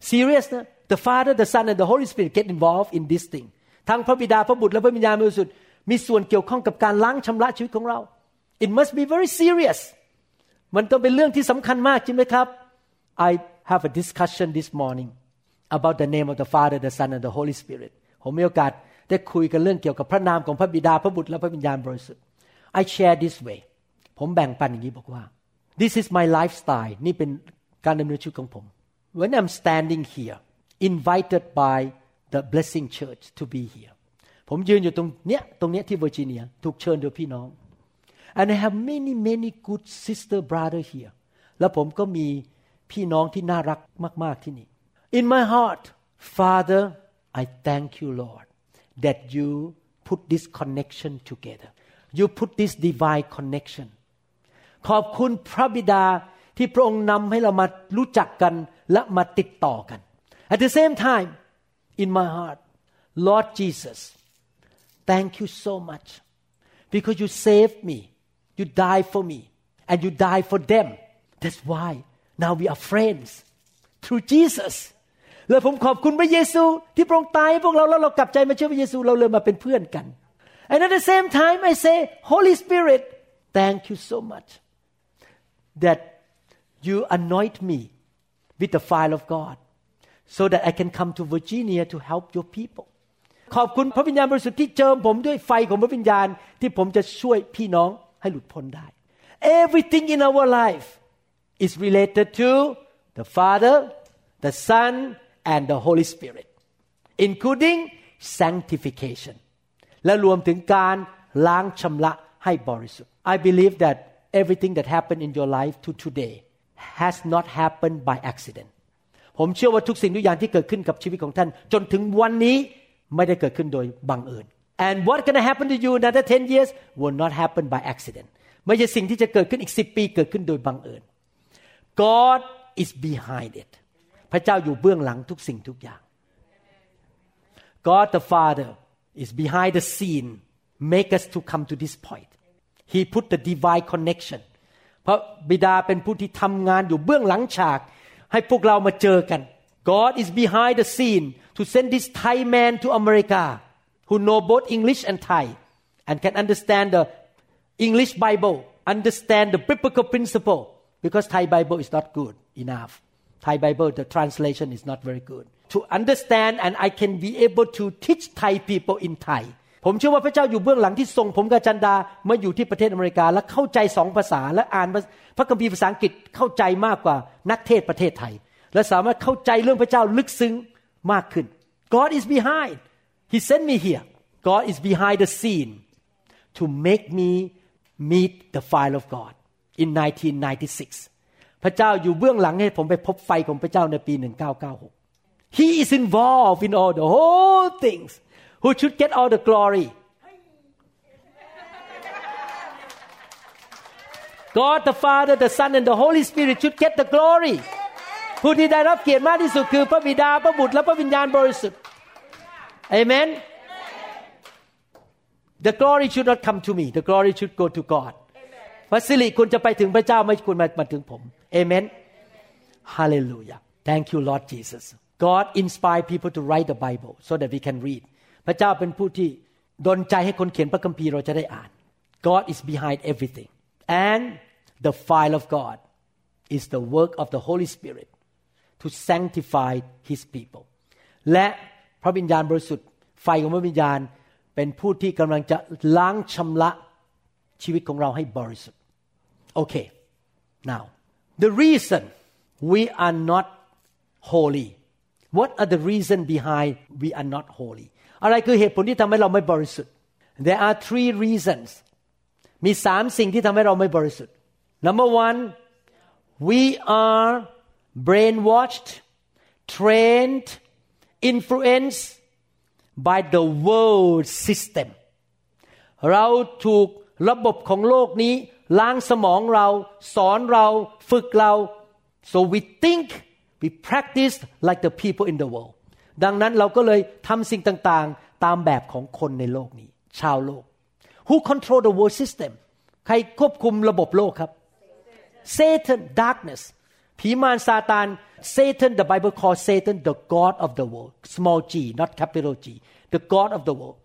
serious นะ the Father the Son and the Holy Spirit get involved in this thing ทั้งพระบิดาพระบุตรและพระวิญญาณบริสุทธิ์มีส่วนเกี่ยวข้องกับการล้างชำระชีวิตของเรา it must be very serious มันต้องเป็นเรื่องที่สำคัญมากจริงไหมครับ I have a discussion this morning about the name of the Father the Son and the Holy Spirit ผมมีโอกาสได้คุยกันเรื่องเกี่ยวกับพระนามของพระบิดาพระบุตรและพระวิญญาณบริสุทธิ์ I share this way ผมแบ่งปันอย่างนี้บอกว่า this is my lifestyle นี่เป็นการดำเนินชีวิตของผม when I'm standing here invited by the blessing church to be here ผมยืนอยู่ตรงเนี้ยตรงเนี้ยที่เวอร์จิเนียถูกเชิญโดยพี่น้อง and I have many many good sister brother here แล้วผมก็มี พี่น้องที่น่ารักมาก ๆที่นี่ in my heart Father I thank you Lord that you put this connection together you put this divine connection ขอบคุณพระบิดาที่พระองค์นำให้เรามารู้จักกันและมาติดต่อกัน at the same time in my heart Lord Jesus thank you so much because you saved me you died for me and you died for them that's why now we are friends through Jesus แล้วผมขอบคุณพระเยซูที่พระองค์ตายให้พวกเราแล้วเรากลับใจมาเชื่อพระเยซูเราเลยมาเป็นเพื่อนกัน and at the same time I say Holy Spirit thank you so much that you anoint me with the fire of God so that I can come to Virginia to help your people ขอบคุณพระวิญญาณบริสุทธิ์ที่เจิมผมด้วยไฟของพระวิญญาณที่ผมจะช่วยพี่น้องให้หลุดพ้นได้ everything in our life is related to the Father the Son and the Holy Spirit including sanctification และรวมถึงการล้างชำระให้บริสุทธิ์ I believe that everything that happened in your life to today has not happened by accident ผมเชื่อว่าทุกสิ่งทุกอย่างที่เกิดขึ้นกับชีวิตของท่าน จนถึงวันนี้ไม่ได้เกิดขึ้นโดยบังเอิญ and what gonna happen to you in another 10 years will not happen by accident ไม่ใช่สิ่งที่จะเกิดขึ้นอีกสิปีเกิดขึ้นโดยบังเอิญ God is behind it พระเจ้าอยู่เบื้องหลังทุกสิ่งทุกอย่าง God the Father is behind the scene make us to come to this point He put the divine connection พระบิดาเป็นผู้ที่ทำงานอยู่เบื้องหลังฉาก ให้พวกเรามาเจอกัน God is behind the scene to send this Thai man to America who know both English and Thai and can understand the English Bible understand the biblical principle because Thai Bible is not good enough Thai Bible the translation is not very good to understand and I can be able to teach Thai people in Thai ผมเชื่อว่าพระเจ้าอยู่เบื้องหลังที่ส่งผมกับจันดามาอยู่ที่ประเทศอเมริกา และเข้าใจสองภาษา และอ่านพระคัมภีร์ภาษาอังกฤษเข้าใจมากกว่านักเทศประเทศไทย และสามารถเข้าใจเรื่องพระเจ้าลึกซึ้งมากขึ้น God is behind He sent me here God is behind the scene to make me meet the fire of God in 1996 พระเจ้าอยู่เบื้องหลังให้ผมไปพบไฟของพระเจ้าในปี 1996 He is involved in all the whole things who should get all the glory God the Father the Son and the Holy Spirit should get the glory ผู้ที่ได้รับเกียรติมากที่สุดคือพระบิดาพระบุตรและพระวิญญาณบริสุทธิ์ Amen The glory should not come to me the glory should go to God พระสิริคุณจะไปถึงพระเจ้าไม่คุณมามาถึงผมเอเมนฮาเลลูยา thank you Lord Jesus God inspire people to write the Bible so that we can read พระเจ้าเป็นผู้ที่ดลใจให้คนเขียนพระคัมภีร์เราจะได้อ่าน God is behind everything and the file of God is the work of the Holy Spirit to sanctify His people และพระวิญญาณบริสุทธิ์ไฟของพระวิญญาณเป็นผู้ที่กำลังจะล้างชำระชีวิตของเราให้บริสุทธิ์ Okay now the reason we are not holy what are the reason behind we are not holy อะไรคือเหตุผลที่ทำให้เราไม่บริสุทธิ์ there are three reasons มีสามสิ่งที่ทำให้เราไม่บริสุทธิ์ number one we are brainwashed trained influenced by the world system เราถูกระบบของโลกนี้ ล้างสมองเรา สอนเราฝึกเรา so we think we practice like the people in the world ดังนั้นเราก็เลยทำสิ่งต่างๆ ตามแบบของคนในโลกนี้ ชาวโลก who control the world system ใครควบคุมระบบโลกครับ Satan darkness ผีมารซาตาน Satan the Bible calls Satan the God of the world small g not capital G the God of the world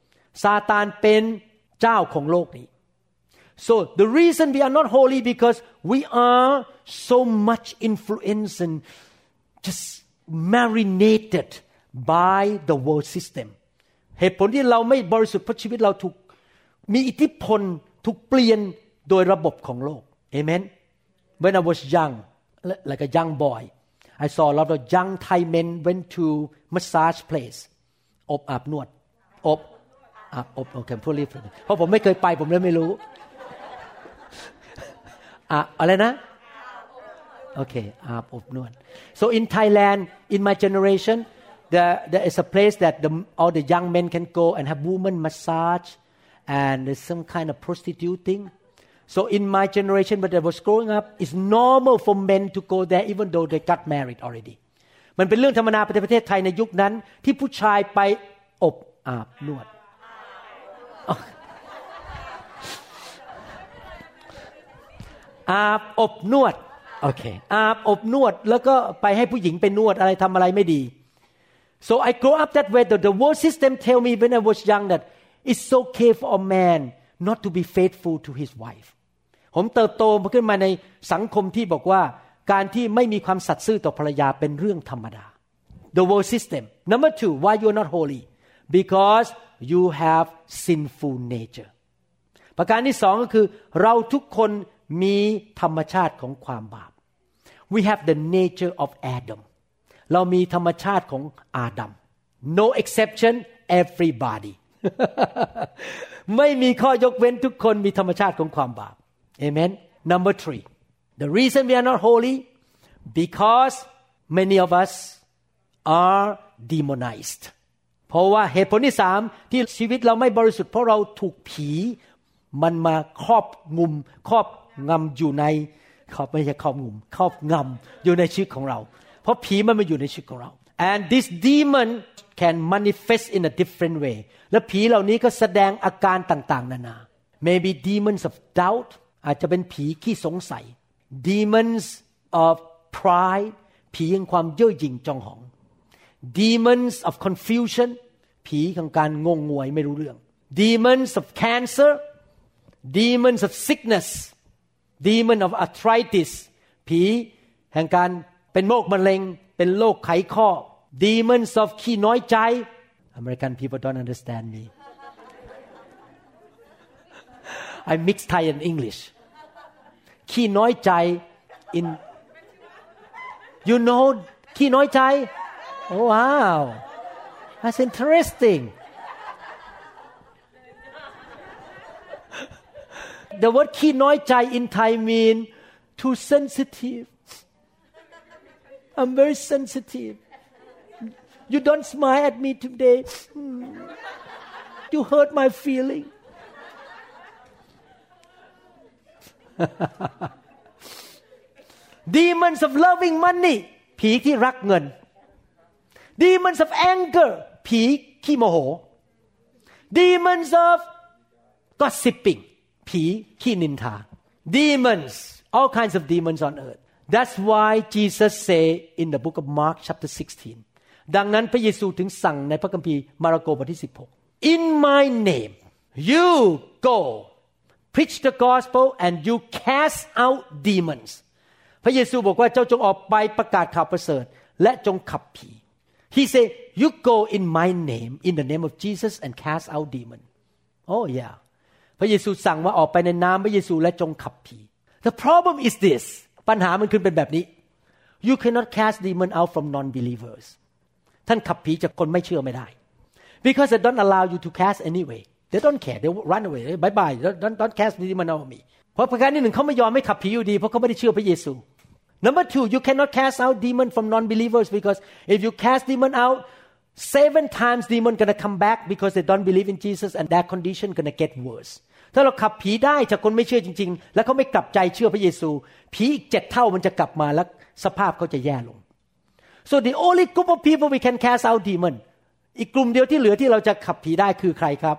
ซาตานเป็นเจ้าของโลกนี้ so the reason we are not holy because we are so much influenced and just marinated by the world system เหตุผลที่เราไม่บริสุทธิ์เพราะชีวิตเราถูกมีอิทธิพลถูกเปลี่ยนโดยระบบของโลก Amen when I was young like a young boy I saw a lot of young Thai men went to massage place อบอาบนวดอบอาบอบโอเคพูดรีบเพราะผมไม่เคยไปผมเลยไม่รู้ อะอะไรนะโอเคอาบอบนวด so in Thailand in my generation there there is a place that the, all the young men can go and have woman massage and there's some kind of prostituting so in my generation when I was growing up it's normal for men to go there even though they got married already มันเป็นเรื่องธรรมดาในประเทศไทยในยุคนั้น ที่ผู้ชายไปอบอาบนวด อาบอบนวดโอเคอาบอบนวดแล้วก็ไปให้ผู้หญิงไปนวดอะไรทำอะไรไม่ดี so I grew up that way the, the world system tell me when I was young that it's okay for a man not to be faithful to his wife ผมเติบโตมาขึ้นมาในสังคมที่บอกว่าการที่ไม่มีความสัตย์ซื่อต่อภรรยาเป็นเรื่องธรรมดา the world system number two why you're not holy because you have sinful nature ประการที่สองก็คือเราทุกคน มีธรรมชาติของความบาป we have the nature of Adam เรามีธรรมชาติของอาดัม no exception everybody ไม่มีข้อยกเว้นทุกคนมีธรรมชาติของความบาป amen number three the reason we are not holy because many of us are demonized เพราะว่าเหตุผลที่สามที่ชีวิตเราไม่บริสุทธิ์เพราะเราถูกผี มันมาครอบงุมครอบ งำอยู่ในครอบไม่ใช่ครอบงุมครอบงำอยู่ในชีวิตของเรา เพราะผีมันมาอยู่ในชีวิตของเรา and this demon can manifest in a different way และผีเหล่านี้ก็แสดงอาการต่างๆ นานา maybe demons of doubt อาจจะเป็นผีขี้สงสัย demons of pride ผีแห่งความเย่อหยิ่งจองหอง demons of confusion ผีของการงงงวยไม่รู้เรื่อง demons of cancer demons of sickness demon of arthritis ผีแห่งการเป็นโรคมะเร็ง เป็นโรคไขข้อ demons of ขี้น้อยใจ American people don't understand me I mix Thai and English ขี้น้อยใจ in you know ขี้น้อยใจ oh wow that's interesting the word ขี้น้อยใจ in Thai mean too sensitive I'm very sensitive you don't smile at me today Hmm. you hurt my feeling demons of loving money ผีที่รักเงิน demons of anger ผีขี้โมโห demons of gossiping ผีขี้นินทา demons all kinds of demons on earth that's why Jesus say in the book of Mark chapter 16 ดังนั้นพระเยซูถึงสั่งในพระคัมภีร์มาระโกบทที่ 16 in my name you go preach the gospel and you cast out demons พระเยซูบอกว่าเจ้าจงออกไปประกาศข่าวประเสริฐ และจงขับผี He said you go in my name in the name of Jesus and cast out demon Oh yeah พ ระเยซูสั่งว่าออกไปในนามพระเยซูและจงขับผี The problem is this ปัญหามันคือเป็นแบบนี้ You cannot cast demon out from non-believers ท่านขับผีจากคนไม่เชื่อไม่ได้ because they don't allow you to cast anyway they don't care they run away bye bye don't don't cast demon out of me เพราะประการที่หนึ่งเขาไม่ยอมไม่ขับผีอยู่ดี เพราะเขาไม่ได้เชื่อพระเยซู Number two, you cannot cast out demon from non-believers because if you cast demon out, seven times demon gonna come back because they don't believe in Jesus and their condition gonna get worse. ถ้าเราขับผีได้จากคนไม่เชื่อจริง ๆ แล้วเขาไม่กลับใจเชื่อพระเยซู ผีอีกเจ็ดเท่ามันจะกลับมาแล้วสภาพเขาจะแย่ลง so the only group of people we can cast out demon อีกกลุ่มเดียวที่เหลือที่เราจะขับผีได้คือใครครับ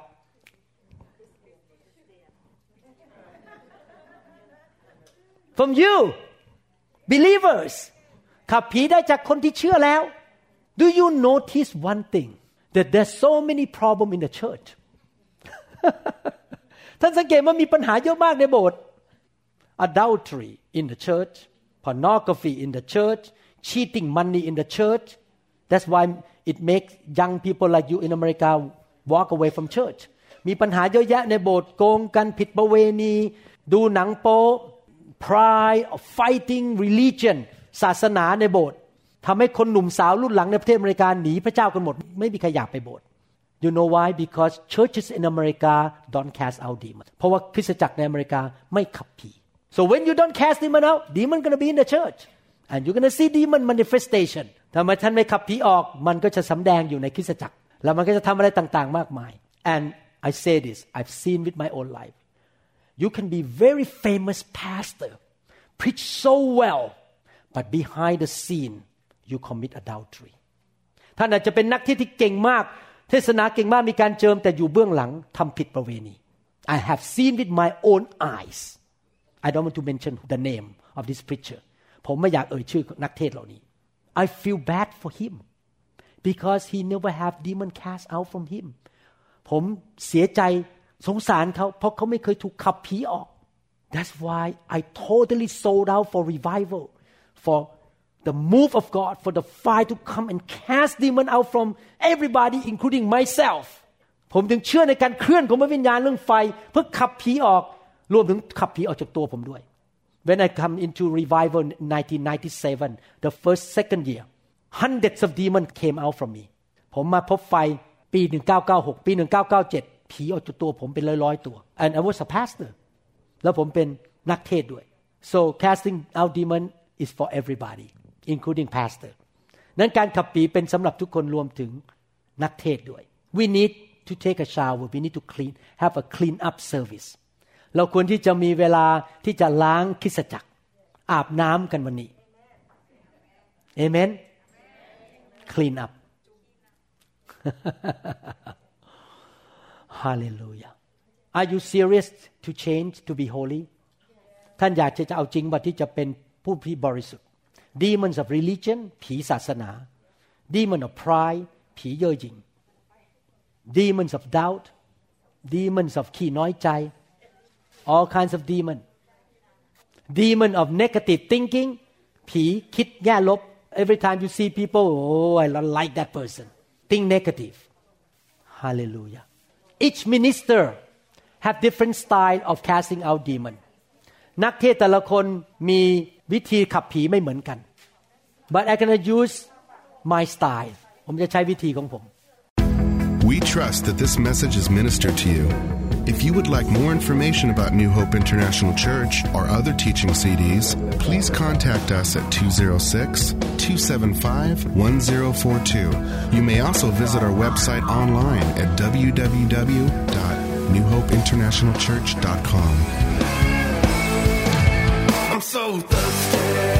from you believers ขับผีได้จากคนที่เชื่อแล้ว do you notice one thing that there's so many problem in the church ท่านสังเกตว่ามีปัญหาเยอะมากในโบสถ์ adultery in the church pornography in the church cheating money in the church that's why it makes young people like you in America walk away from church มีปัญหาเยอะแยะในโบสถ์โกงกันผิดประเวณี ดูหนังโป๊ pride fighting religion ศาสนาในโบสถ์ทำให้คนหนุ่มสาวรุ่นหลังในประเทศอเมริกาหนีพระเจ้ากันหมด ไม่มีใครอยากไปโบสถ์ You know why because churches in America don't cast out demons เพราะว่าคริสตจักรในอเมริกาไม่ขับผี so when you don't cast demon out demon gonna be in the church and you're gonna see demon manifestation ถ้ามาท่านไม่ขับผีออก มันก็จะสำแดงอยู่ในคริสตจักร แล้วมันก็จะทำอะไรต่างๆ มากมาย and I say this I've seen with my own life you can be very famous pastor preach so well but behind the scene you commit adultery ท่านอาจจะเป็นนักเทศที่เก่งมาก เทศนาเก่งมากมีการเจิมแต่อยู่เบื้องหลังทำผิดประเวณี I have seen with my own eyes I don't want to mention the name of this preacher ผมไม่อยากเอ่ยชื่อนักเทศเหล่านี้ I feel bad for him because he never have demon cast out from him ผมเสียใจสงสารเขาเพราะเขาไม่เคยถูกขับผีออก That's why I totally sold out for revival, for the move of God, for the fire to come and cast demon out from everybody, including myself. ผมถึงเชื่อในการเคลื่อนของพระวิญญาณเรื่องไฟ เพื่อขับผีออก รวมถึงขับผีออกจากตัวผมด้วย When I come into revival in 1997, the first second year, hundreds of demons came out from me. ผมมาพบไฟปี 1996 ปี 1997 ผีออกจากตัวผมเป็นร้อยๆตัว and I was a pastor แล้วผมเป็นนักเทศด้วย so casting out demon is for everybody Including pastor นั้นการขับผีเป็นสำหรับทุกคนรวมถึงนักเทศด้วย we need to take a shower we need to clean have a clean up service เราควรที่จะมีเวลาที่จะล้างคิสจักร อาบน้ำกันวันนี้ amen clean up hallelujah Are you serious to change to be holy ท่านอยากจะเอาจริงว่าที่จะเป็นผู้ที่บริสุทธิ์ demons of religion ผีศาสนา demon of pride ผีเย่อหยิ่ง demons of doubt demons of ขี้น้อยใจ all kinds of demon demon of negative thinking ผีคิดแย่ลบ every time you see people oh I don't like that person think negative hallelujah each minister have different style of casting out demon นักเทศแต่ละคนมี วิธีขับผีไม่เหมือนกัน but I gonna use my style ผมจะใช้วิธีของผม We trust that this message is ministered to you If you would like more information about New Hope International Church or other teaching CDs, please contact us at 206 275 1042. You may also visit our website online at www.newhopeinternationalchurch.com. volta.